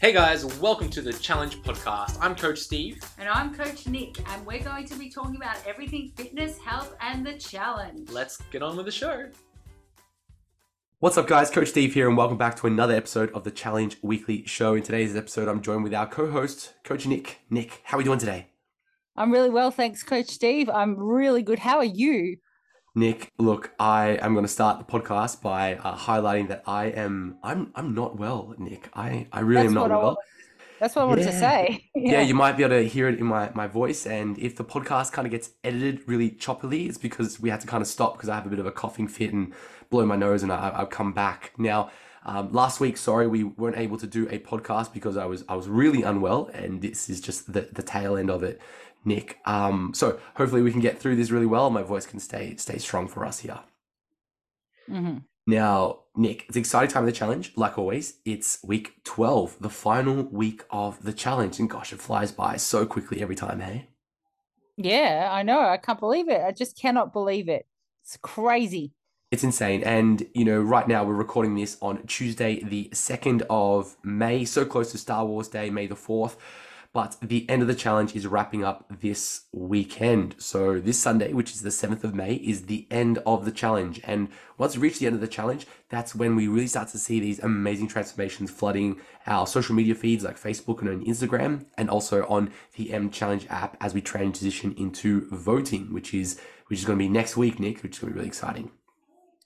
Hey guys, welcome to the Challenge Podcast. I'm Coach Steve. And I'm Coach Nick, and we're going to be talking about everything fitness, health, and the challenge. Let's get on with the show. What's up, guys? Coach Steve here, and welcome back to another episode of the Challenge Weekly Show. In today's episode, I'm joined with our co host, Coach Nick. Nick, how are we doing today? I'm really well, thanks, Coach Steve. I'm really good. How are you? Nick, look, I am going to start the podcast by uh, highlighting that I am I'm I'm not well, Nick. I I really That's am not well. want- That's what I wanted to Yeah. say. Yeah. you might be able to hear it in my, my voice. And if the podcast kind of gets edited really choppily, it's because we had to kind of stop because I have a bit of a coughing fit and blow my nose and I, I've come back. Now, um, last week, sorry, we weren't able to do a podcast because I was I was really unwell and this is just the, the tail end of it, Nick. Um, so hopefully we can get through this really well my voice can stay stay strong for us here. Mhm. Now, Nick, it's exciting time of the challenge. Like always, it's week 12, the final week of the challenge. And gosh, it flies by so quickly every time, hey? Yeah, I know. I can't believe it. I just cannot believe it. It's crazy. It's insane. And, you know, right now we're recording this on Tuesday, the 2nd of May, so close to Star Wars Day, May the 4th. But the end of the challenge is wrapping up this weekend. So this Sunday, which is the 7th of May, is the end of the challenge. And once we reach the end of the challenge, that's when we really start to see these amazing transformations flooding our social media feeds like Facebook and on Instagram, and also on the M Challenge app as we transition into voting, which is which is going to be next week, Nick, which is going to be really exciting.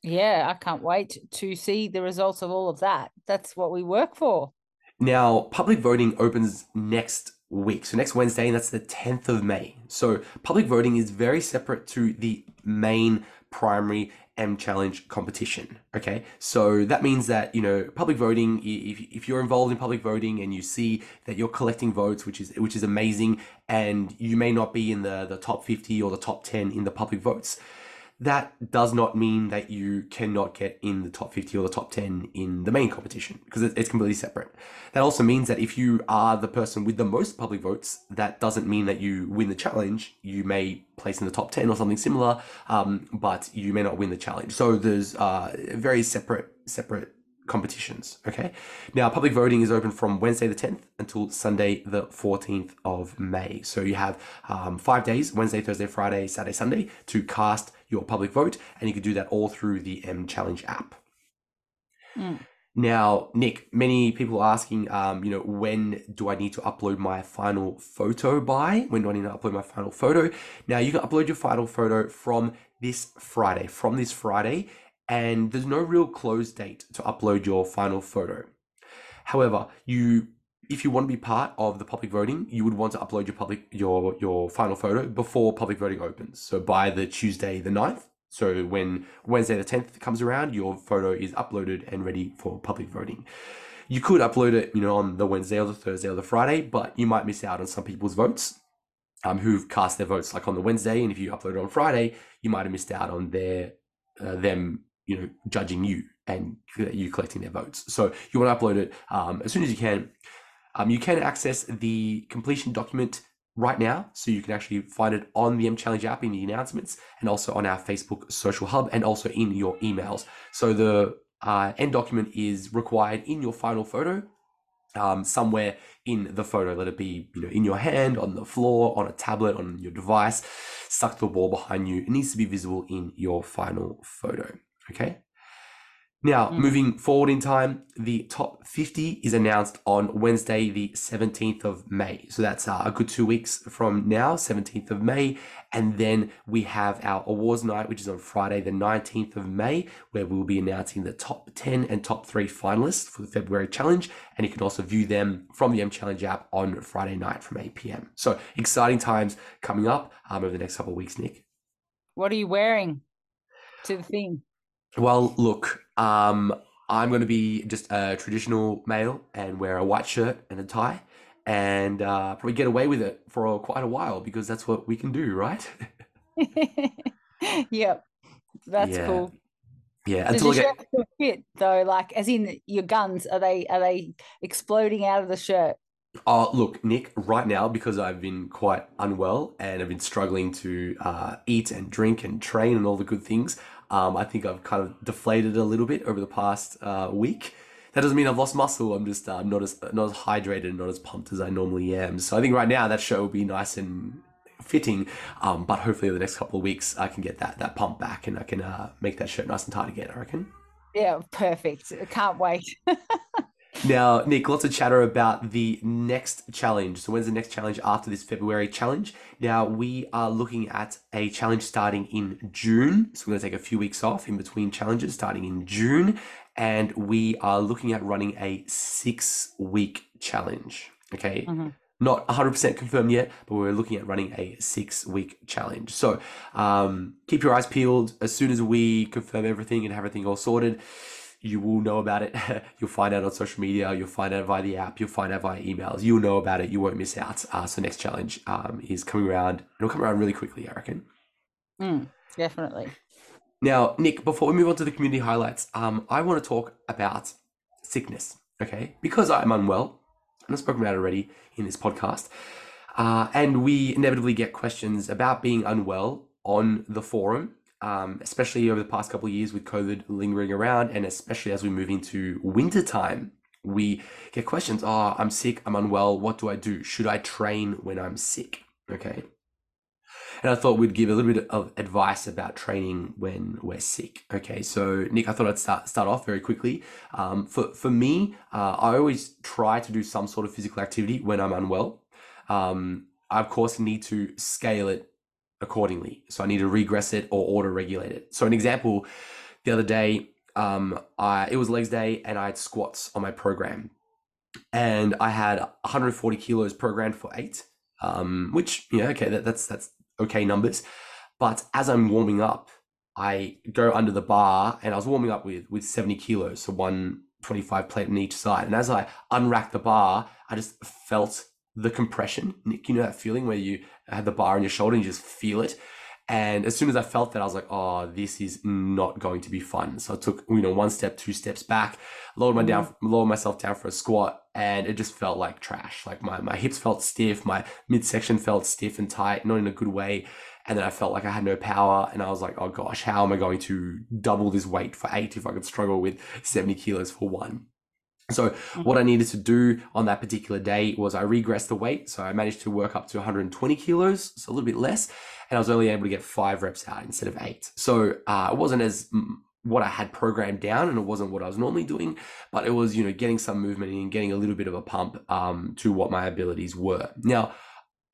Yeah, I can't wait to see the results of all of that. That's what we work for. Now, public voting opens next week. So next Wednesday, and that's the 10th of May. So public voting is very separate to the main primary M Challenge competition. Okay. So that means that, you know, public voting, if, if you're involved in public voting and you see that you're collecting votes, which is which is amazing, and you may not be in the, the top 50 or the top 10 in the public votes, that does not mean that you cannot get in the top 50 or the top 10 in the main competition because it's completely separate. That also means that if you are the person with the most public votes, that doesn't mean that you win the challenge. You may place in the top 10 or something similar, um, but you may not win the challenge. So there's uh, very separate, separate competitions. Okay. Now, public voting is open from Wednesday the 10th until Sunday the 14th of May. So you have um, five days Wednesday, Thursday, Friday, Saturday, Sunday to cast your public vote. And you can do that all through the M Challenge app. Mm. Now, Nick, many people are asking, um, you know, when do I need to upload my final photo by? When do I need to upload my final photo? Now, you can upload your final photo from this Friday, from this Friday, and there's no real close date to upload your final photo. However, you if you want to be part of the public voting, you would want to upload your public your your final photo before public voting opens. So by the Tuesday the 9th. So when Wednesday the 10th comes around, your photo is uploaded and ready for public voting. You could upload it, you know, on the Wednesday or the Thursday or the Friday, but you might miss out on some people's votes um, who've cast their votes like on the Wednesday. And if you upload it on Friday, you might have missed out on their uh, them, you know, judging you and you collecting their votes. So you want to upload it um, as soon as you can. Um, you can access the completion document right now, so you can actually find it on the M Challenge app in the announcements, and also on our Facebook social hub, and also in your emails. So the uh, end document is required in your final photo, um, somewhere in the photo. Let it be, you know, in your hand, on the floor, on a tablet, on your device, stuck to the wall behind you. It needs to be visible in your final photo. Okay. Now, Mm. moving forward in time, the top 50 is announced on Wednesday, the 17th of May. So that's uh, a good two weeks from now, 17th of May. And then we have our awards night, which is on Friday, the 19th of May, where we'll be announcing the top 10 and top three finalists for the February challenge. And you can also view them from the M Challenge app on Friday night from 8 p.m. So exciting times coming up um, over the next couple of weeks, Nick. What are you wearing to the thing? Well, look, um, I'm going to be just a traditional male and wear a white shirt and a tie, and uh, probably get away with it for a, quite a while because that's what we can do, right? yep, that's Yeah. cool. yeah, Does until I your get shirt fit though? Like, as in your guns, are they are they exploding out of the shirt? Oh, look, Nick, right now, because I've been quite unwell and I've been struggling to uh, eat and drink and train and all the good things, um, I think I've kind of deflated a little bit over the past uh, week. that doesn't mean I've lost muscle. I'm just uh, not as not as hydrated and not as pumped as I normally am. So I think right now that show will be nice and fitting. Um, but hopefully, in the next couple of weeks, I can get that that pump back and I can uh, make that shirt nice and tight again. I reckon. Yeah, perfect. Can't wait. Now, Nick, lots of chatter about the next challenge. So, when's the next challenge after this February challenge? Now, we are looking at a challenge starting in June. So, we're going to take a few weeks off in between challenges starting in June. And we are looking at running a six week challenge. Okay. Mm-hmm. Not 100% confirmed yet, but we're looking at running a six week challenge. So, um, keep your eyes peeled. As soon as we confirm everything and have everything all sorted, you will know about it. you'll find out on social media. You'll find out via the app. You'll find out via emails. You'll know about it. You won't miss out. Uh, so next challenge um, is coming around. It'll come around really quickly, I reckon. Mm, definitely. Now, Nick, before we move on to the community highlights, um, I want to talk about sickness. Okay, because I'm unwell, and I've spoken about it already in this podcast, uh, and we inevitably get questions about being unwell on the forum um, especially over the past couple of years with COVID lingering around, and especially as we move into winter time, we get questions. Oh, I'm sick. I'm unwell. What do I do? Should I train when I'm sick? Okay. And I thought we'd give a little bit of advice about training when we're sick. Okay, so Nick, I thought I'd start start off very quickly. Um, for for me, uh, I always try to do some sort of physical activity when I'm unwell. Um, I of course need to scale it accordingly. So I need to regress it or auto regulate it. So an example, the other day, um, I, it was legs day and I had squats on my program and I had 140 kilos programmed for eight, um, which, yeah, okay, that, that's, that's okay numbers. But as I'm warming up, I go under the bar and I was warming up with, with 70 kilos. So 125 plate on each side. And as I unracked the bar, I just felt the compression. Nick, you know that feeling where you had the bar on your shoulder and you just feel it. And as soon as I felt that, I was like, oh, this is not going to be fun. So I took, you know, one step, two steps back, lowered my down, mm-hmm. lowered myself down for a squat, and it just felt like trash. Like my, my hips felt stiff, my midsection felt stiff and tight, not in a good way. And then I felt like I had no power, and I was like, oh gosh, how am I going to double this weight for eight if I could struggle with 70 kilos for one? So mm-hmm. what I needed to do on that particular day was I regressed the weight. So I managed to work up to 120 kilos, so a little bit less, and I was only able to get five reps out instead of eight. So uh, it wasn't as what I had programmed down, and it wasn't what I was normally doing, but it was you know getting some movement and getting a little bit of a pump um, to what my abilities were. Now.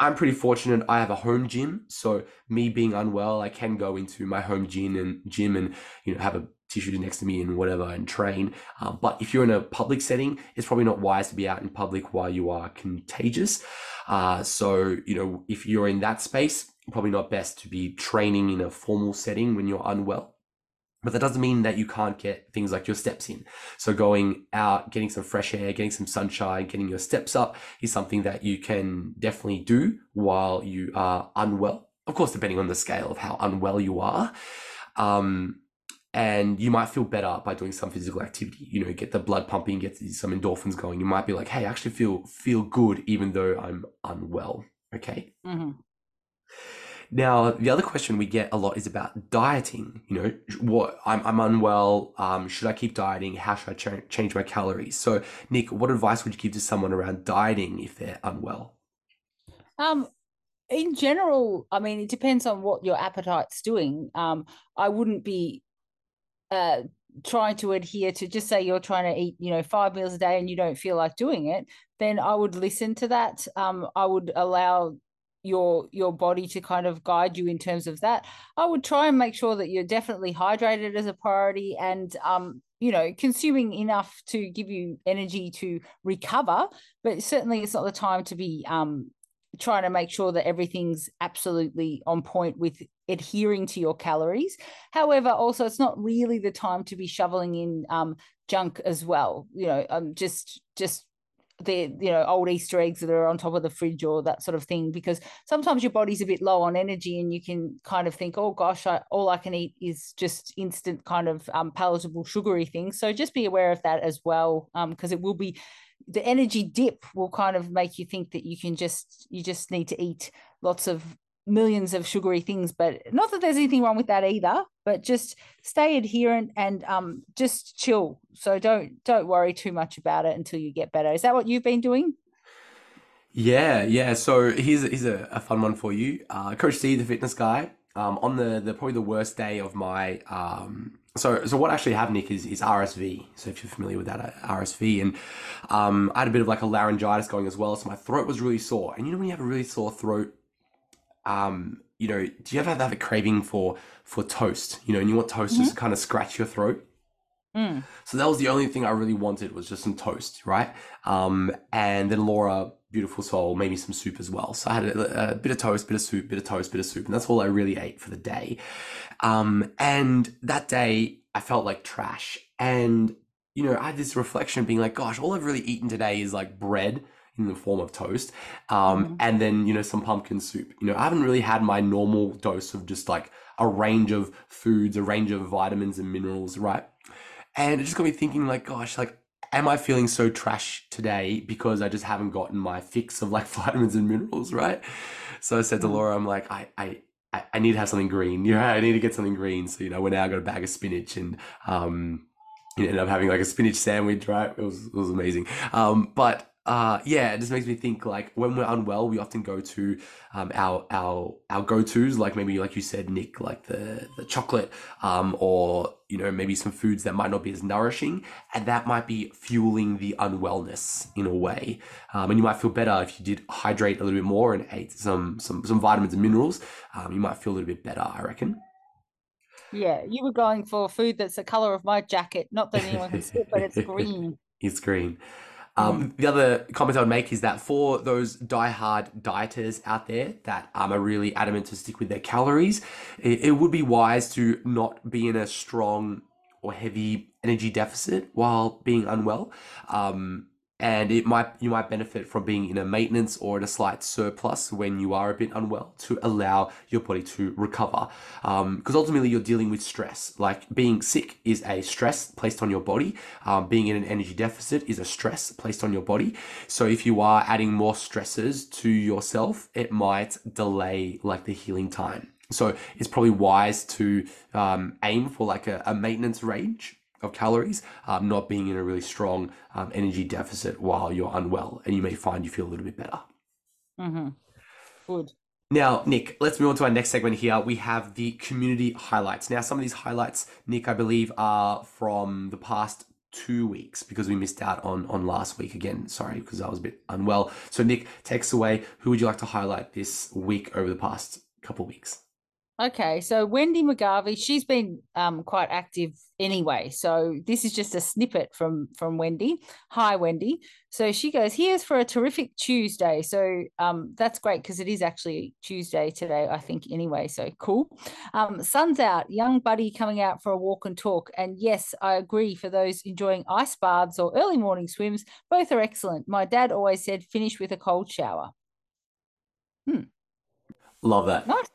I'm pretty fortunate. I have a home gym, so me being unwell, I can go into my home gym and gym and you know have a tissue next to me and whatever and train. Uh, but if you're in a public setting, it's probably not wise to be out in public while you are contagious. Uh, so, you know, if you're in that space, probably not best to be training in a formal setting when you're unwell. But that doesn't mean that you can't get things like your steps in. So going out, getting some fresh air, getting some sunshine, getting your steps up is something that you can definitely do while you are unwell. Of course, depending on the scale of how unwell you are. Um, and you might feel better by doing some physical activity. You know get the blood pumping get some endorphins going. You might be like hey i actually feel feel good even though i'm unwell. Okay? Mm-hmm. now the other question we get a lot is about dieting. You know what i'm, I'm unwell um, should i keep dieting? How should i ch- change my calories? So nick what advice would you give to someone around dieting if they're unwell? Um in general, I mean, it depends on what your appetite's doing. Um, I wouldn't be uh, trying to adhere to just say you're trying to eat you know five meals a day and you don't feel like doing it then i would listen to that. Um, i would allow your your body to kind of guide you in terms of that. I would try and make sure that you're definitely hydrated as a priority and um you know consuming enough to give you energy to recover but certainly it's not the time to be um trying to make sure that everything's absolutely on point with adhering to your calories. However, also it's not really the time to be shoveling in um, junk as well. You know, um, just just the you know old Easter eggs that are on top of the fridge or that sort of thing. Because sometimes your body's a bit low on energy, and you can kind of think, oh gosh, I, all I can eat is just instant kind of um, palatable sugary things. So just be aware of that as well, because um, it will be the energy dip will kind of make you think that you can just you just need to eat lots of millions of sugary things. But not that there's anything wrong with that either. But just stay adherent and um, just chill. So don't don't worry too much about it until you get better. Is that what you've been doing? Yeah, yeah. So here's here's a, a fun one for you, uh, Coach Steve, the fitness guy. Um, on the the probably the worst day of my um, so so what actually happened, Nick, is, is RSV. So if you're familiar with that, uh, RSV, and um, I had a bit of like a laryngitis going as well. So my throat was really sore. And you know when you have a really sore throat, um, you know, do you ever have a craving for for toast? You know, and you want toast just to kind of scratch your throat. Mm. So that was the only thing I really wanted was just some toast, right? Um, and then Laura, beautiful soul, made me some soup as well. So I had a, a bit of toast, bit of soup, bit of toast, bit of soup, and that's all I really ate for the day. Um, and that day I felt like trash. And you know, I had this reflection being like, gosh, all I've really eaten today is like bread in the form of toast, um, Mhm. and then you know some pumpkin soup. You know, I haven't really had my normal dose of just like a range of foods, a range of vitamins and minerals, right? And it just got me thinking, like, gosh, like, am I feeling so trash today because I just haven't gotten my fix of like vitamins and minerals, right? So I said to Mm. Laura, I'm like, I, I, I need to have something green. You know, I need to get something green. So you know, we're now got a bag of spinach and um, you know, ended up having like a spinach sandwich. Right, it was it was amazing. Um, but uh, yeah, it just makes me think like when we're unwell, we often go to um, our our our go tos, like maybe like you said, Nick, like the the chocolate, um, or you know maybe some foods that might not be as nourishing, and that might be fueling the unwellness in a way. Um, and you might feel better if you did hydrate a little bit more and ate some some some vitamins and minerals. Um, you might feel a little bit better, I reckon. Yeah, you were going for food that's the color of my jacket. Not that anyone can see it, but it's green. It's green. Um, the other comment I would make is that for those die-hard dieters out there that um, are really adamant to stick with their calories, it, it would be wise to not be in a strong or heavy energy deficit while being unwell. Um, and it might you might benefit from being in a maintenance or in a slight surplus when you are a bit unwell to allow your body to recover. Because ultimately you're dealing with stress. Like being sick is a stress placed on your body. Um, being in an energy deficit is a stress placed on your body. So if you are adding more stresses to yourself, it might delay like the healing time. So it's probably wise to um, aim for like a, a maintenance range of calories, um, not being in a really strong um, energy deficit while you're unwell, and you may find you feel a little bit better. hmm Good. Now, Nick, let's move on to our next segment here. We have the community highlights. Now, some of these highlights, Nick, I believe, are from the past two weeks because we missed out on on last week again. Sorry, because I was a bit unwell. So, Nick, takes away. Who would you like to highlight this week over the past couple of weeks? Okay, so Wendy McGarvey, she's been um, quite active anyway. So this is just a snippet from from Wendy. Hi, Wendy. So she goes, "Here's for a terrific Tuesday." So um, that's great because it is actually Tuesday today, I think. Anyway, so cool. Um, sun's out, young buddy coming out for a walk and talk. And yes, I agree. For those enjoying ice baths or early morning swims, both are excellent. My dad always said, "Finish with a cold shower." Hmm. Love that. Nice.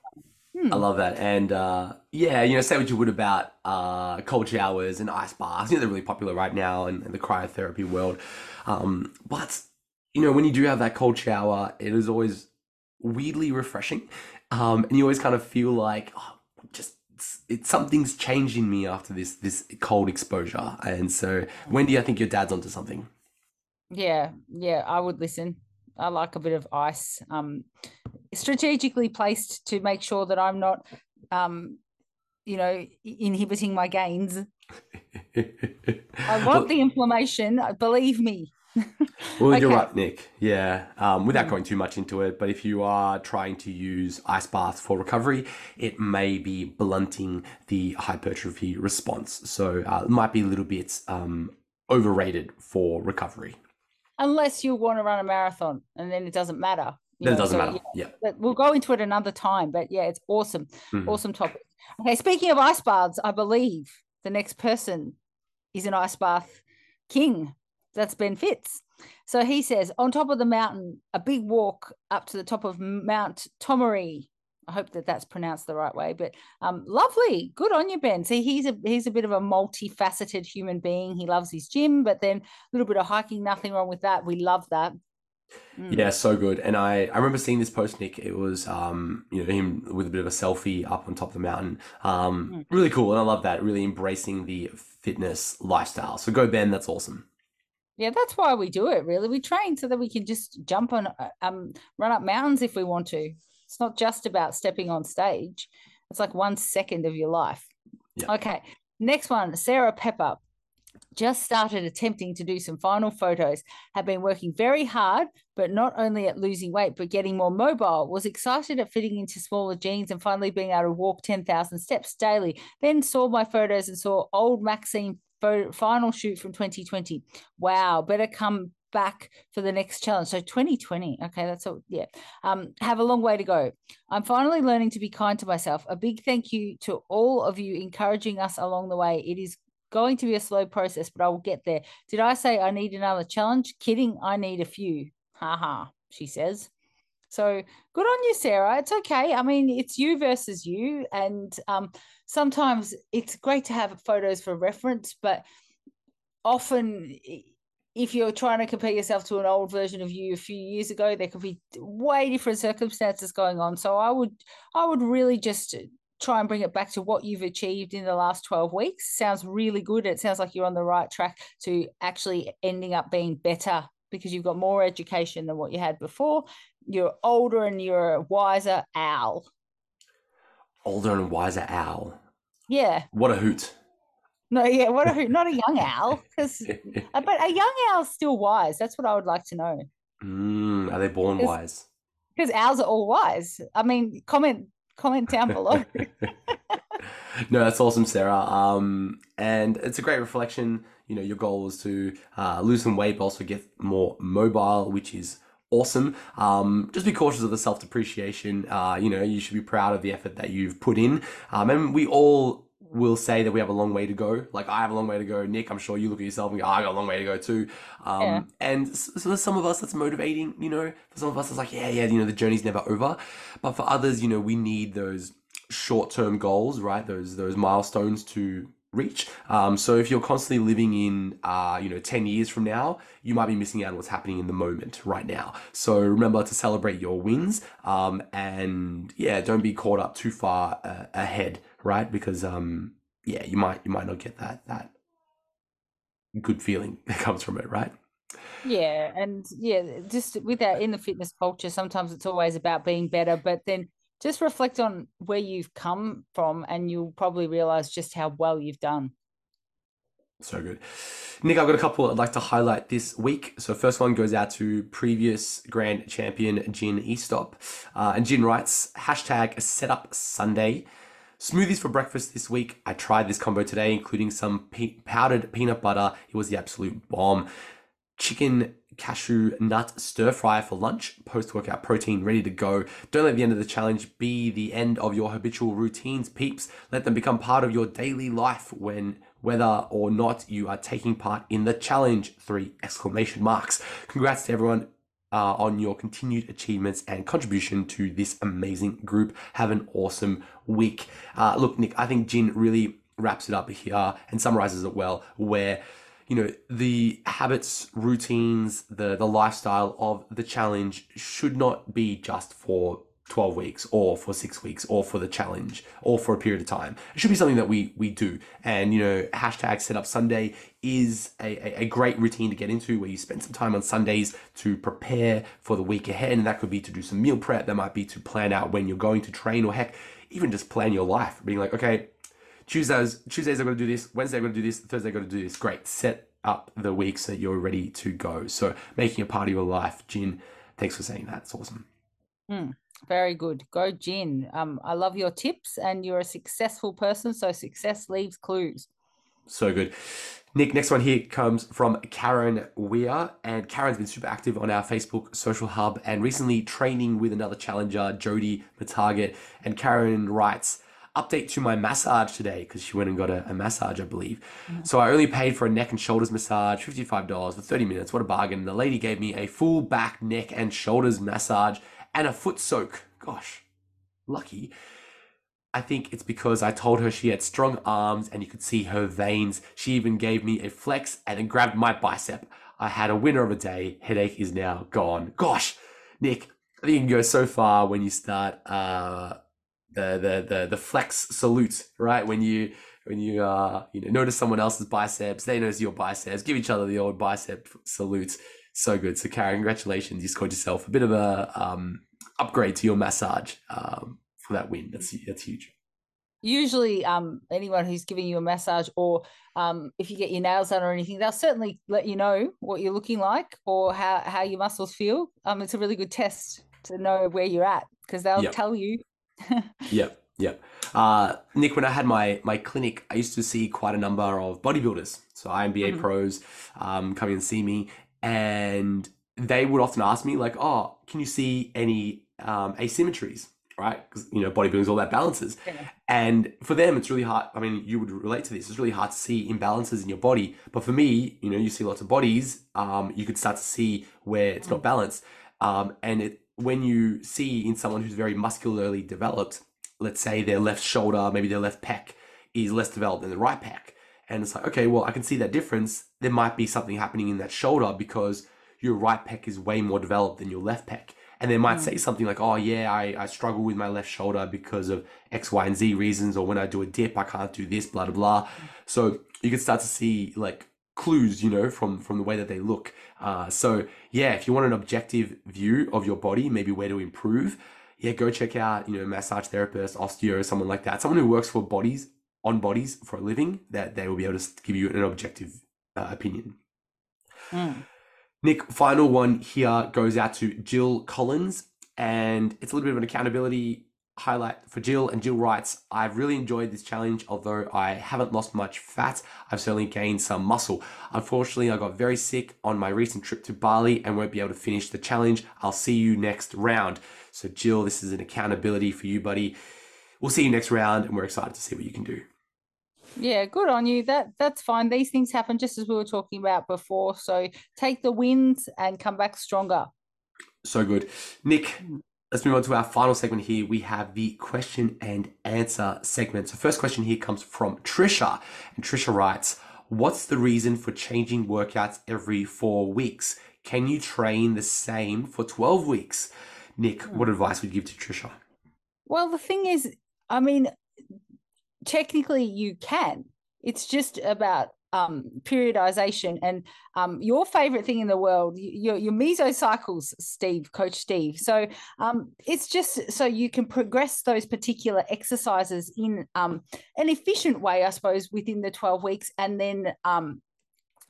Hmm. I love that. And uh, yeah, you know, say what you would about uh, cold showers and ice baths. You know, they're really popular right now in, in the cryotherapy world. Um, but, you know, when you do have that cold shower, it is always weirdly refreshing. Um, and you always kind of feel like, oh, just it's, it's something's changed in me after this this cold exposure. And so, Wendy, I think your dad's onto something. Yeah, yeah, I would listen. I like a bit of ice, um, strategically placed to make sure that I'm not, um, you know, inhibiting my gains. I want the inflammation. uh, Believe me. Well, you're right, Nick. Yeah. Um, without Mm. going too much into it, but if you are trying to use ice baths for recovery, it may be blunting the hypertrophy response. So uh, it might be a little bit um, overrated for recovery. Unless you want to run a marathon, and then it doesn't matter. Then it doesn't so, matter. yeah, Yeah. but we'll go into it another time. But yeah, it's awesome. Mhm. Awesome topic. Okay, speaking of ice baths, I believe the next person is an ice bath king. That's Ben Fitz. So he says, on top of the mountain, a big walk up to the top of Mount Tomaree. I hope that that's pronounced the right way, but um, lovely. Good on you, Ben. See, he's a he's a bit of a multifaceted human being. He loves his gym, but then a little bit of hiking, nothing wrong with that. We love that. Mm. Yeah, so good. And I, I remember seeing this post, Nick. It was um, you know, him with a bit of a selfie up on top of the mountain. Um, Mm. really cool. And I love that. Really embracing the fitness lifestyle. So go Ben, that's awesome. Yeah, that's why we do it. Really, we train so that we can just jump on, uh, um, run up mountains if we want to. It's not just about stepping on stage. It's like one second of your life. Yeah. Okay, next one, Sarah Pepper. Just started attempting to do some final photos. Have been working very hard, but not only at losing weight, but getting more mobile. Was excited at fitting into smaller jeans and finally being able to walk 10,000 steps daily. Then saw my photos and saw old Maxine photo, final shoot from 2020. Wow, better come back for the next challenge. So 2020. Okay, that's all. Yeah. Um, have a long way to go. I'm finally learning to be kind to myself. A big thank you to all of you encouraging us along the way. It is going to be a slow process, but I will get there. Did I say I need another challenge? Kidding, I need a few. Ha ha, she says. So good on you, Sarah. It's okay. I mean, it's you versus you. And um, sometimes it's great to have photos for reference, but often if you're trying to compare yourself to an old version of you a few years ago, there could be way different circumstances going on. So I would I would really just try and bring it back to what you've achieved in the last 12 weeks. Sounds really good. It sounds like you're on the right track to actually ending up being better because you've got more education than what you had before. You're older and you're a wiser owl. Older and wiser owl. Yeah. What a hoot. No, yeah, what a not a young owl because but a young owl's still wise. That's what I would like to know. mm, are they born Is- wise? Because owls are all wise. I mean, comment comment down below. no, that's awesome, Sarah. Um, and it's a great reflection. You know, your goal was to uh, lose some weight, but also get more mobile, which is awesome. Um, just be cautious of the self depreciation. Uh, you know, you should be proud of the effort that you've put in. Um, and we all will say that we have a long way to go. Like I have a long way to go. Nick, I'm sure you look at yourself and go, "Oh, I got a long way to go too. Um, Yeah. and so there's some of us that's motivating, you know, for some of us it's like, yeah, yeah, you know, the journey's never over. But for others, you know, we need those short-term goals, right? Those, those milestones to reach. Um, so if you're constantly living in, uh, you know, 10 years from now, you might be missing out on what's happening in the moment right now. So remember to celebrate your wins. Um, and yeah, don't be caught up too far uh, ahead, right? Because, um, yeah, you might, you might not get that, that good feeling that comes from it, right? yeah, and yeah, just with that in the fitness culture, sometimes it's always about being better, but then just reflect on where you've come from and you'll probably realize just how well you've done. So good. Nick, I've got a couple I'd like to highlight this week. So, first one goes out to previous grand champion Jin Eastop. Uh, and Jin writes hashtag setup Sunday. Smoothies for breakfast this week. I tried this combo today, including some pe- powdered peanut butter. It was the absolute bomb. Chicken cashew nut stir fry for lunch. Post workout protein ready to go. Don't let the end of the challenge be the end of your habitual routines, peeps. Let them become part of your daily life when whether or not you are taking part in the challenge. Three exclamation marks. Congrats to everyone uh, on your continued achievements and contribution to this amazing group. Have an awesome week. Uh, look, Nick, I think Jin really wraps it up here and summarizes it well, where you know the habits routines the the lifestyle of the challenge should not be just for 12 weeks or for six weeks or for the challenge or for a period of time it should be something that we we do and you know hashtag set up sunday is a, a, great routine to get into where you spend some time on sundays to prepare for the week ahead and that could be to do some meal prep that might be to plan out when you're going to train or heck even just plan your life being like okay Tuesdays, Tuesdays I'm to do this. Wednesday I'm to do this. Thursday I'm to do this. Great. Set up the week so that you're ready to go. So making a part of your life. Jin, thanks for saying that. It's awesome. Hmm. Very good. Go, Jin. Um, I love your tips, and you're a successful person. So success leaves clues. So good. Nick, next one here comes from Karen Weir. And Karen's been super active on our Facebook social hub and recently training with another challenger, Jody Matarget. And Karen writes, Update to my massage today because she went and got a, a massage, I believe. So I only paid for a neck and shoulders massage, $55 for 30 minutes. What a bargain. The lady gave me a full back, neck, and shoulders massage and a foot soak. Gosh, lucky. I think it's because I told her she had strong arms and you could see her veins. She even gave me a flex and then grabbed my bicep. I had a winner of a day. Headache is now gone. Gosh, Nick, I think you can go so far when you start uh, the, the the the flex salute, right? When you when you uh you know notice someone else's biceps, they notice your biceps, give each other the old bicep salutes. So good. So Karen, congratulations. You scored yourself a bit of a um upgrade to your massage um for that win. That's that's huge usually um, anyone who's giving you a massage or um, if you get your nails done or anything they'll certainly let you know what you're looking like or how, how your muscles feel um, it's a really good test to know where you're at because they'll yep. tell you yep yep uh, nick when i had my my clinic i used to see quite a number of bodybuilders so INBA mm-hmm. pros um, coming and see me and they would often ask me like oh can you see any um, asymmetries right? Because you know bodybuilding is all about balances, yeah. and for them it's really hard. I mean, you would relate to this. It's really hard to see imbalances in your body. But for me, you know, you see lots of bodies. Um, you could start to see where it's not mm. balanced, um, and it when you see in someone who's very muscularly developed, let's say their left shoulder, maybe their left pec is less developed than the right pec, and it's like, okay, well, I can see that difference. There might be something happening in that shoulder because your right pec is way more developed than your left pec and they might mm. say something like, "Oh yeah, I, I struggle with my left shoulder because of X, Y, and Z reasons, or when I do a dip, I can't do this, blah blah blah." So you can start to see like clues, you know, from from the way that they look. Uh, so yeah, if you want an objective view of your body, maybe where to improve, yeah, go check out you know massage therapist, osteo, someone like that, someone who works for bodies on bodies for a living. That they will be able to give you an objective uh, opinion. Mm. Nick, final one here goes out to Jill Collins, and it's a little bit of an accountability highlight for Jill. And Jill writes, I've really enjoyed this challenge, although I haven't lost much fat, I've certainly gained some muscle. Unfortunately, I got very sick on my recent trip to Bali and won't be able to finish the challenge. I'll see you next round. So, Jill, this is an accountability for you, buddy. We'll see you next round, and we're excited to see what you can do. Yeah, good on you. That that's fine. These things happen just as we were talking about before. So take the wins and come back stronger. So good. Nick, hmm. let's move on to our final segment here. We have the question and answer segment. So first question here comes from Trisha. And Trisha writes, What's the reason for changing workouts every four weeks? Can you train the same for 12 weeks? Nick, hmm. what advice would you give to Trisha? Well, the thing is, I mean, technically you can. It's just about um, periodization and um, your favorite thing in the world, your, your mesocycles, Steve, Coach Steve. So um, it's just so you can progress those particular exercises in um, an efficient way, I suppose, within the 12 weeks, and then um,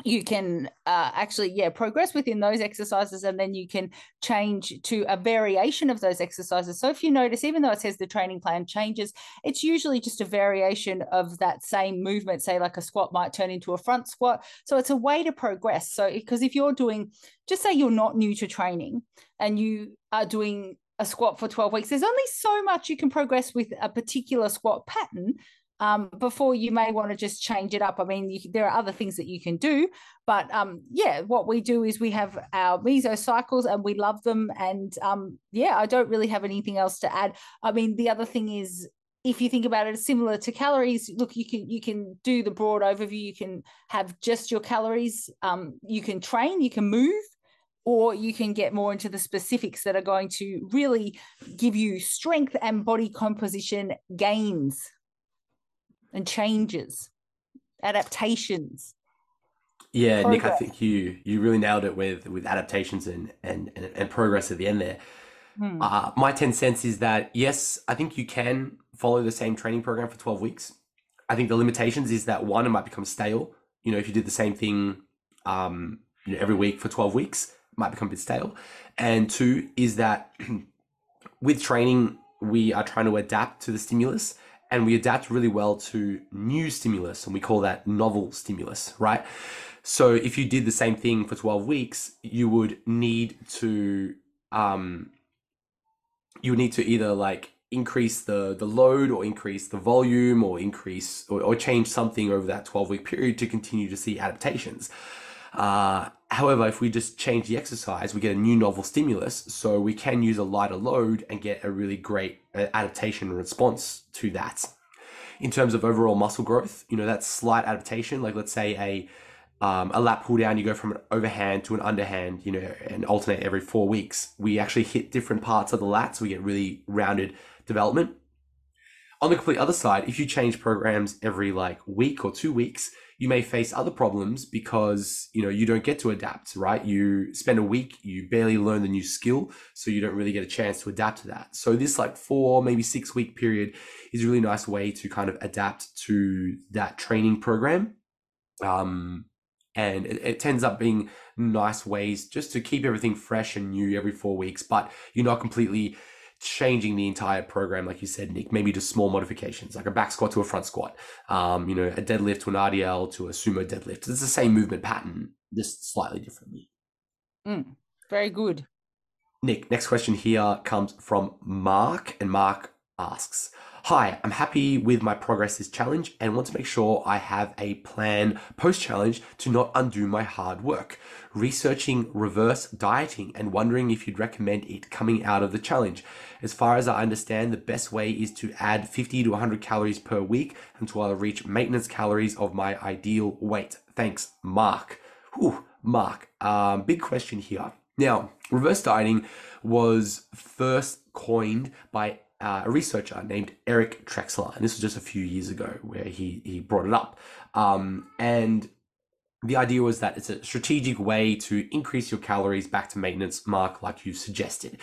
you can uh, actually yeah progress within those exercises and then you can change to a variation of those exercises. So if you notice even though it says the training plan changes it's usually just a variation of that same movement. Say like a squat might turn into a front squat. So it's a way to progress. So because if you're doing just say you're not new to training and you are doing a squat for 12 weeks there's only so much you can progress with a particular squat pattern um, before you may want to just change it up. I mean, you, there are other things that you can do, but um, yeah, what we do is we have our mesocycles and we love them. And um, yeah, I don't really have anything else to add. I mean, the other thing is if you think about it similar to calories look you can you can do the broad overview you can have just your calories um, you can train you can move or you can get more into the specifics that are going to really give you strength and body composition gains and changes, adaptations. Yeah, progress. Nick, I think you you really nailed it with with adaptations and and and, and progress at the end there. Hmm. Uh, my ten cents is that yes, I think you can follow the same training program for twelve weeks. I think the limitations is that one, it might become stale. You know, if you did the same thing um, you know, every week for twelve weeks, it might become a bit stale. And two is that with training, we are trying to adapt to the stimulus and we adapt really well to new stimulus and we call that novel stimulus right? So if you did the same thing for 12 weeks you would need to um you would need to either like increase the the load or increase the volume or increase or, or change something over that 12 week period to continue to see adaptations. Uh, however, if we just change the exercise, we get a new novel stimulus. So we can use a lighter load and get a really great uh, adaptation response to that. In terms of overall muscle growth, you know, that slight adaptation, like let's say a um, a lat pull down, you go from an overhand to an underhand, you know, and alternate every four weeks. We actually hit different parts of the lat, so we get really rounded development. On the complete other side, if you change programs every like week or two weeks, you may face other problems because you know you don't get to adapt right? You spend a week you barely learn the new skill so you don't really get a chance to adapt to that. So this like four maybe six week period is a really nice way to kind of adapt to that training program. Um, and it, it tends up being nice ways just to keep everything fresh and new every four weeks but you're not completely changing the entire program, like you said, Nick, maybe just small modifications, like a back squat to a front squat, um, you know, a deadlift to an RDL to a sumo deadlift. It's the same movement pattern, just slightly differently. Mm, very good. Nick, next question here comes from Mark, and Mark asks, Hi, I'm happy with my progress this challenge and want to make sure I have a plan post challenge to not undo my hard work. Researching reverse dieting and wondering if you'd recommend it coming out of the challenge. As far as I understand, the best way is to add 50 to 100 calories per week until I reach maintenance calories of my ideal weight. Thanks, Mark. Whew, Mark, um, big question here. Now, reverse dieting was first coined by uh, a researcher named Eric Trexler, and this was just a few years ago where he he brought it up. Um, and the idea was that it's a strategic way to increase your calories back to maintenance mark, like you suggested.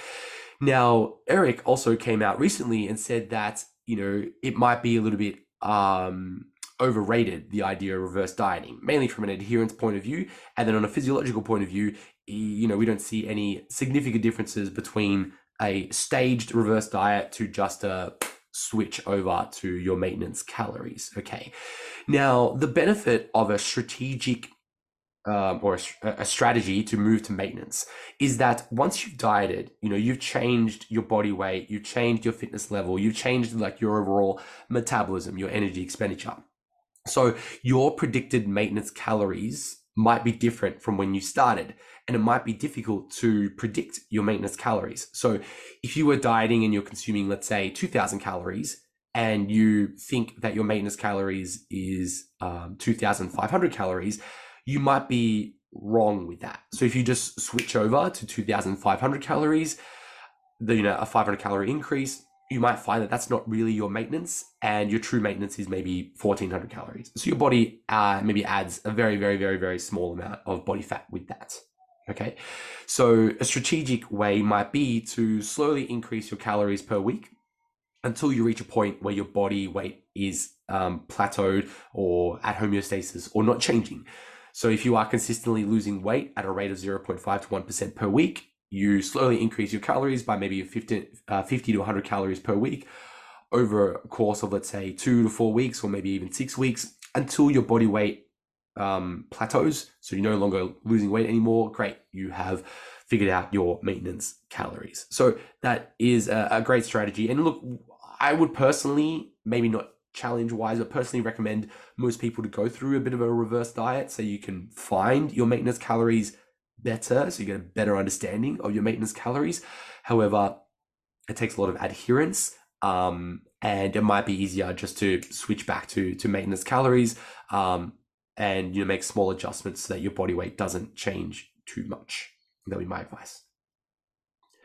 Now, Eric also came out recently and said that you know it might be a little bit um, overrated the idea of reverse dieting, mainly from an adherence point of view, and then on a physiological point of view, you know we don't see any significant differences between a staged reverse diet to just a switch over to your maintenance calories. Okay. Now, the benefit of a strategic um, or a, a, strategy to move to maintenance is that once you've dieted, you know, you've changed your body weight, you've changed your fitness level, you've changed like your overall metabolism, your energy expenditure. So your predicted maintenance calories might be different from when you started and it might be difficult to predict your maintenance calories. So if you were dieting and you're consuming, let's say, 2000 calories, and you think that your maintenance calories is um, 2500 calories, you might be wrong with that. So if you just switch over to 2500 calories, the, you know, a 500 calorie increase, you might find that that's not really your maintenance and your true maintenance is maybe 1400 calories. So your body uh, maybe adds a very, very, very, very small amount of body fat with that. Okay. So a strategic way might be to slowly increase your calories per week until you reach a point where your body weight is um, plateaued or at homeostasis or not changing. So if you are consistently losing weight at a rate of 0.5 to 1% per week, you slowly increase your calories by maybe 50, uh, 50 to 100 calories per week over a course of, let's say, two to four weeks or maybe even six weeks until your body weight um, plateaus, so you're no longer losing weight anymore, great, you have figured out your maintenance calories. So that is a, a great strategy. And look, I would personally, maybe not challenge wise, but personally recommend most people to go through a bit of a reverse diet so you can find your maintenance calories better, so you get a better understanding of your maintenance calories. However, it takes a lot of adherence. Um, and it might be easier just to switch back to to maintenance calories um, and you know make small adjustments so that your body weight doesn't change too much. That would be my advice.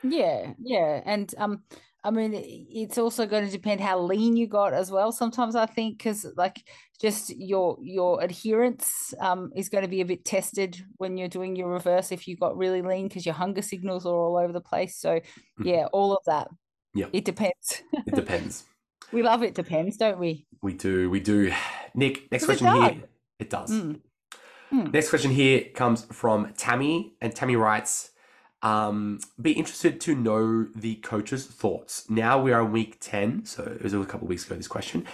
Yeah, yeah, and um, I mean, it's also going to depend how lean you got as well. Sometimes I think because like just your your adherence um is going to be a bit tested when you're doing your reverse if you got really lean because your hunger signals are all over the place. So mm-hmm. yeah, all of that. Yeah, it depends. it depends. we love it depends, don't we? We do. We do. Nick, next question here. It does. Mm. Mm. Next question here comes from Tammy, and Tammy writes, um, "Be interested to know the coach's thoughts. Now we are in week ten, so it was a couple of weeks ago. This question,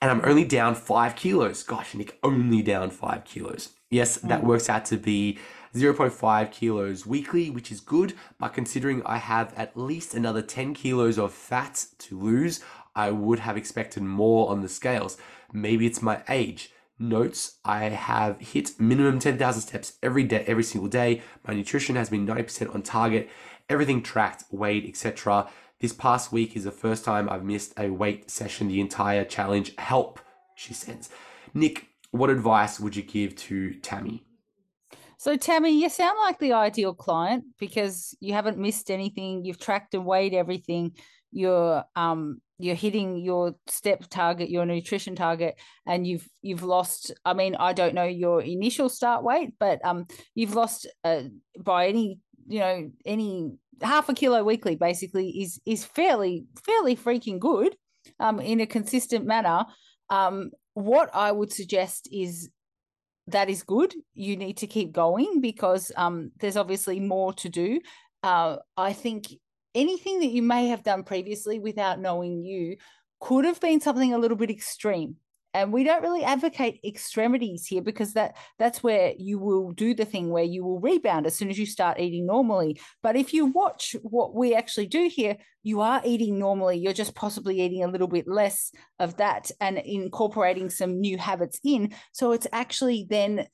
and I'm only down five kilos. Gosh, Nick, only down five kilos. Yes, mm. that works out to be." 0.5 kilos weekly, which is good, but considering I have at least another 10 kilos of fat to lose, I would have expected more on the scales. Maybe it's my age notes I have hit minimum 10,000 steps every day, every single day. My nutrition has been 90% on target, everything tracked, weighed, etc. This past week is the first time I've missed a weight session the entire challenge. Help, she sends. Nick, what advice would you give to Tammy? So, Tammy, you sound like the ideal client because you haven't missed anything. You've tracked and weighed everything. You're um you're hitting your step target, your nutrition target, and you've you've lost. I mean, I don't know your initial start weight, but um, you've lost uh, by any you know any half a kilo weekly basically is is fairly fairly freaking good um in a consistent manner um what i would suggest is that is good. You need to keep going because um, there's obviously more to do. Uh, I think anything that you may have done previously without knowing you could have been something a little bit extreme. And we don't really advocate extremities here because that that's where you will do the thing where you will rebound as soon as you start eating normally. But if you watch what we actually do here you are eating normally. You're just possibly eating a little bit less of that and incorporating some new habits in. So it's actually then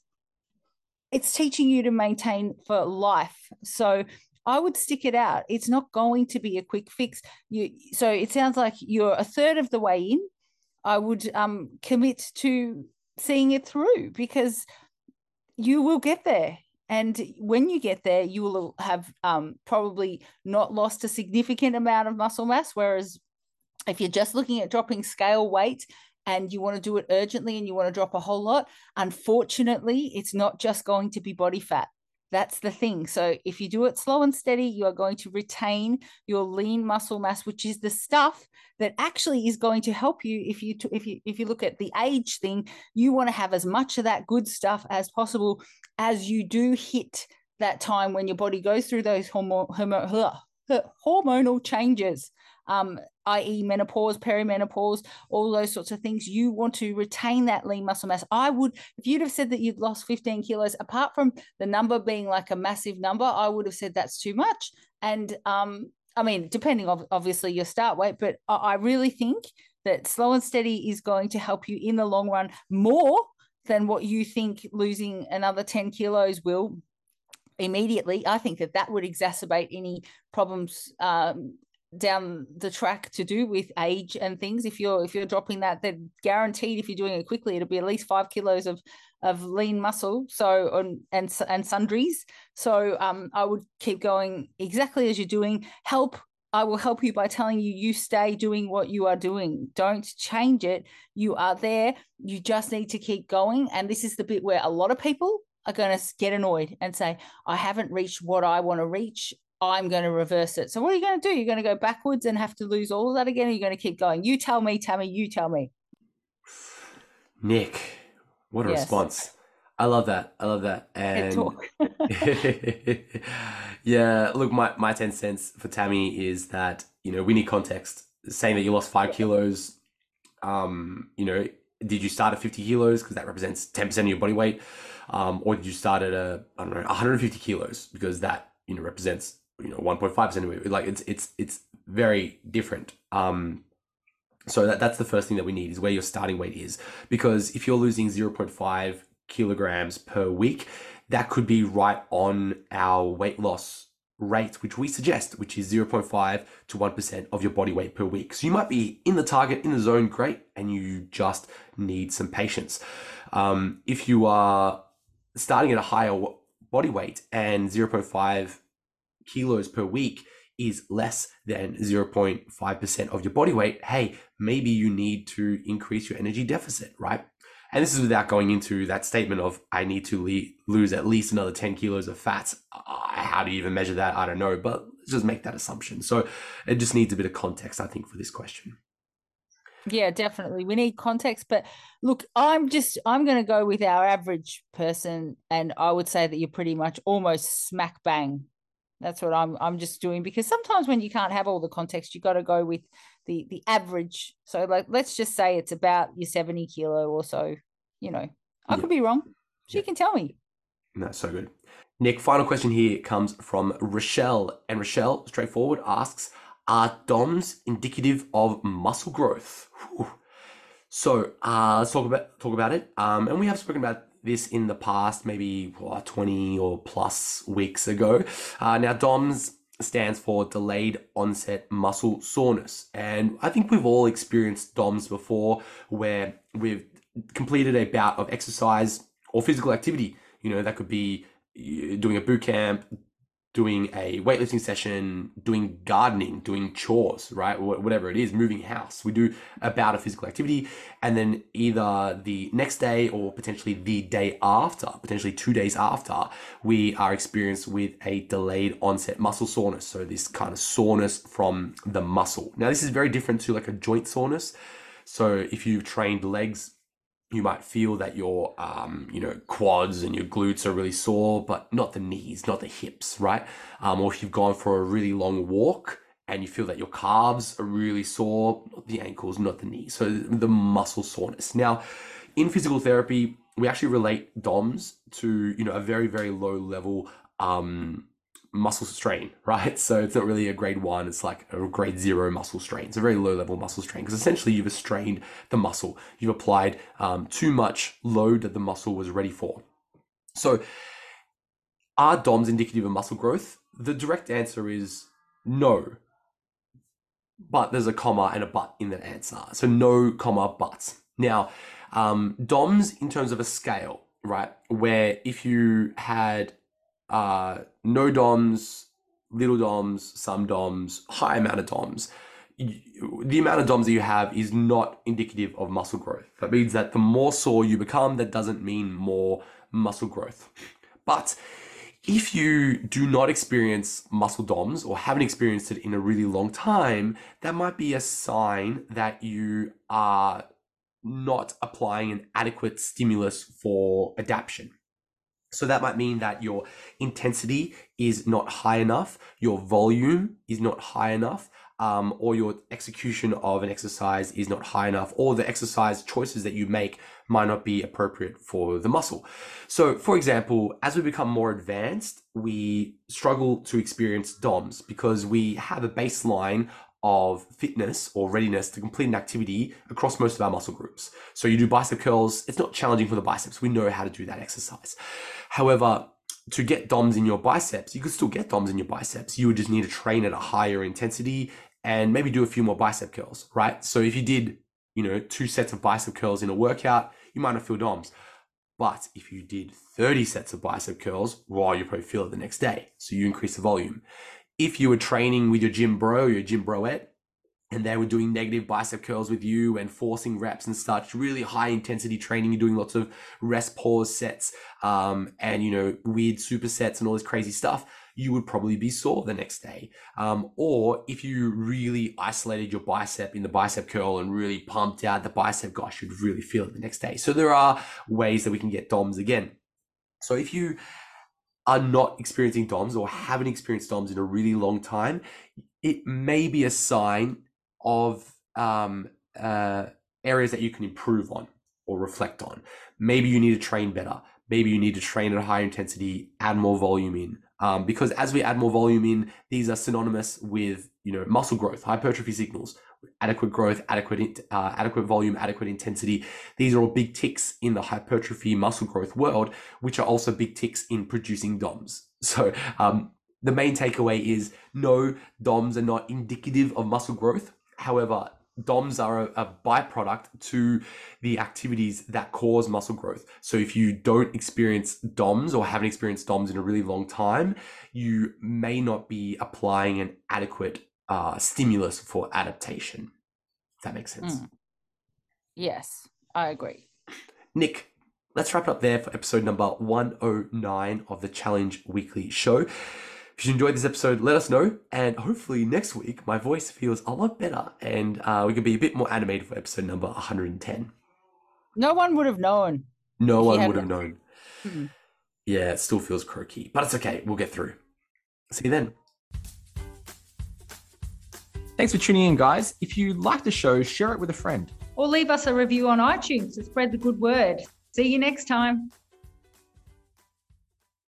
it's teaching you to maintain for life. So I would stick it out. It's not going to be a quick fix. You so it sounds like you're a third of the way in I would um, commit to seeing it through because you will get there. And when you get there, you will have um, probably not lost a significant amount of muscle mass. Whereas if you're just looking at dropping scale weight and you want to do it urgently and you want to drop a whole lot, unfortunately, it's not just going to be body fat. That's the thing. So if you do it slow and steady, you are going to retain your lean muscle mass, which is the stuff that actually is going to help you if you if you if you look at the age thing, you want to have as much of that good stuff as possible as you do hit that time when your body goes through those hormone, hormonal changes um, i.e., menopause, perimenopause, all those sorts of things. You want to retain that lean muscle mass. I would, if you'd have said that you'd lost 15 kilos, apart from the number being like a massive number, I would have said that's too much. And um, I mean, depending on obviously your start weight, but I really think that slow and steady is going to help you in the long run more than what you think losing another 10 kilos will immediately. I think that that would exacerbate any problems um, down the track to do with age and things if you're if you're dropping that then guaranteed if you're doing it quickly it'll be at least five kilos of of lean muscle so on and and sundries so um i would keep going exactly as you're doing help I will help you by telling you you stay doing what you are doing. Don't change it. You are there. You just need to keep going. And this is the bit where a lot of people are going to get annoyed and say, I haven't reached what I want to reach. I'm going to reverse it. So what are you going to do? You're going to go backwards and have to lose all of that again? Or you're going to keep going? You tell me, Tammy, you tell me. Nick, what a yes. response. I love that. I love that. And yeah, look, my, my 10 cents for Tammy is that, you know, we need context. Saying that you lost five kilos, um, you know, did you start at 50 kilos because that represents 10% of your body weight? Um, or did you start at a, I don't know, 150 kilos because that, you know, represents you know 1.5 centimeter like it's it's it's very different. Um so that, that's the first thing that we need is where your starting weight is. Because if you're losing 0.5 kilograms per week that could be right on our weight loss rate which we suggest which is 0.5 to 1% of your body weight per week. So you might be in the target in the zone great and you just need some patience. Um, if you are starting at a higher body weight and 0.5 kilos per week is less than 0.5% of your body weight, hey, maybe you need to increase your energy deficit, right? And this is without going into that statement of I need to le- lose at least another 10 kilos of fat. Uh, how do you even measure that? I don't know, but let's just make that assumption. So it just needs a bit of context, I think, for this question. Yeah, definitely. We need context. But look, I'm just, I'm going to go with our average person. And I would say that you're pretty much almost smack bang that's what I'm I'm just doing because sometimes when you can't have all the context, you got to go with the the average. So like let's just say it's about your 70 kilo or so. You know, I yeah. could be wrong. She yeah. can tell me. That's so good. Nick, final question here comes from Rochelle. And Rochelle, straightforward, asks, are DOMs indicative of muscle growth? Whew. So uh, let's talk about talk about it. Um, and we have spoken about this in the past, maybe what, 20 or plus weeks ago. Uh, now, DOMS stands for delayed onset muscle soreness. And I think we've all experienced DOMS before where we've completed a bout of exercise or physical activity. You know, that could be doing a boot camp, doing a weightlifting session, doing gardening, doing chores, right? Whatever it is, moving house. We do about a physical activity, and then either the next day or potentially the day after, potentially two days after, we are experienced with a delayed onset muscle soreness. So this kind of soreness from the muscle. Now, this is very different to like a joint soreness. So if you've trained legs you might feel that your um, you know quads and your glutes are really sore but not the knees not the hips right? Um, or if you've gone for a really long walk and you feel that your calves are really sore not the ankles not the knees so the muscle soreness. Now in physical therapy we actually relate doms to you know a very very low level um, muscle strain, right? So it's not really a grade one, it's like a grade zero muscle strain. It's a very low level muscle strain because essentially you've strained the muscle. You've applied um, too much load that the muscle was ready for. So are DOMs indicative of muscle growth? The direct answer is no. But there's a comma and a but in that answer. So no comma but. Now, um, DOMs in terms of a scale, right? Where if you had uh, no DOMs, little DOMs, some DOMs, high amount of DOMs. The amount of DOMs that you have is not indicative of muscle growth. That means that the more sore you become, that doesn't mean more muscle growth. But if you do not experience muscle DOMs or haven't experienced it in a really long time, that might be a sign that you are not applying an adequate stimulus for adaptation. So that might mean that your intensity is not high enough, your volume is not high enough, um, or your execution of an exercise is not high enough, or the exercise choices that you make might not be appropriate for the muscle. So, for example, as we become more advanced, we struggle to experience DOMs because we have a baseline of fitness or readiness to complete an activity across most of our muscle groups. So you do bicep curls, it's not challenging for the biceps. We know how to do that exercise. However, to get DOMs in your biceps, you could still get DOMs in your biceps. You would just need to train at a higher intensity and maybe do a few more bicep curls, right? So if you did, you know, two sets of bicep curls in a workout, you might not feel DOMs. But if you did 30 sets of bicep curls, well, you probably feel it the next day. So you increase the volume if you were training with your gym bro, your gym broette, and they were doing negative bicep curls with you and forcing reps and such, really high intensity training, you're doing lots of rest pause sets, um, and you know, weird supersets and all this crazy stuff, you would probably be sore the next day. Um, or if you really isolated your bicep in the bicep curl and really pumped out the bicep, gosh, you'd really feel it the next day. So there are ways that we can get DOMs again. So if you are not experiencing DOMs or haven't experienced DOMs in a really long time, it may be a sign of um, uh, areas that you can improve on or reflect on. Maybe you need to train better. Maybe you need to train at a higher intensity, add more volume in. Um, because as we add more volume in, these are synonymous with you know muscle growth, hypertrophy signals, adequate growth, adequate uh, adequate volume, adequate intensity. These are all big ticks in the hypertrophy muscle growth world, which are also big ticks in producing DOMs. So um, the main takeaway is no, DOMs are not indicative of muscle growth. However, DOMs are a, a, byproduct to the activities that cause muscle growth. So if you don't experience DOMs or haven't experienced DOMs in a really long time, you may not be applying an adequate uh, stimulus for adaptation. If that makes sense. Mm. Yes, I agree. Nick, let's wrap it up there for episode number 109 of the Challenge Weekly Show. If you enjoyed this episode, let us know. And hopefully next week, my voice feels a lot better and uh, we can be a bit more animated for episode number 110. No one would have known. No one would have known. Mm-hmm. Yeah, it still feels croaky, but it's okay. We'll get through. See you then. Thanks for tuning in, guys. If you like the show, share it with a friend. Or leave us a review on iTunes to spread the good word. See you next time.